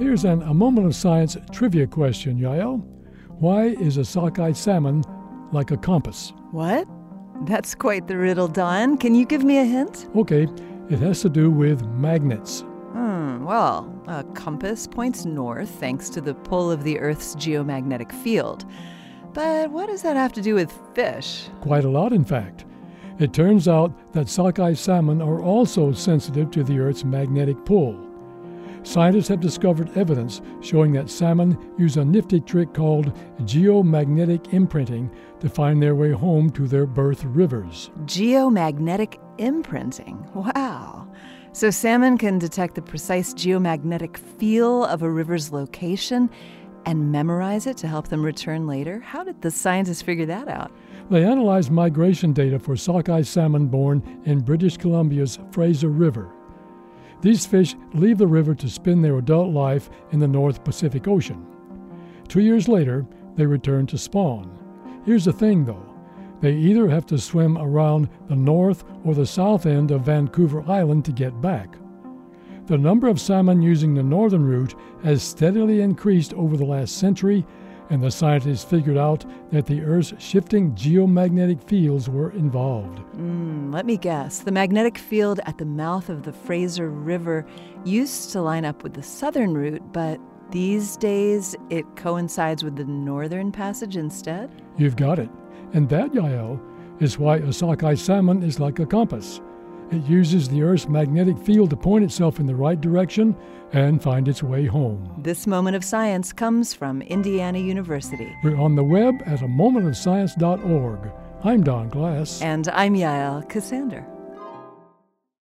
Here's an A Moment of Science trivia question, Yael. Why is a sockeye salmon like a compass? What? That's quite the riddle, Don. Can you give me a hint? Okay, it has to do with magnets. Hmm, well, a compass points north thanks to the pull of the Earth's geomagnetic field. But what does that have to do with fish? Quite a lot, in fact. It turns out that sockeye salmon are also sensitive to the Earth's magnetic pull. Scientists have discovered evidence showing that salmon use a nifty trick called geomagnetic imprinting to find their way home to their birth rivers. Geomagnetic imprinting. Wow. So salmon can detect the precise geomagnetic feel of a river's location and memorize it to help them return later? How did the scientists figure that out? They analyzed migration data for sockeye salmon born in British Columbia's Fraser River. These fish leave the river to spend their adult life in the North Pacific Ocean. Two years later, they return to spawn. Here's the thing though they either have to swim around the north or the south end of Vancouver Island to get back. The number of salmon using the northern route has steadily increased over the last century, and the scientists figured out that the Earth's shifting geomagnetic fields were involved. Mm, let me guess. The magnetic field at the mouth of the Fraser River used to line up with the southern route, but these days it coincides with the northern passage instead? You've got it. And that, Yael, is why a sockeye salmon is like a compass. It uses the Earth's magnetic field to point itself in the right direction and find its way home. This moment of science comes from Indiana University. We're on the web at a momentofscience.org. I'm Don Glass. And I'm Yael Ksander.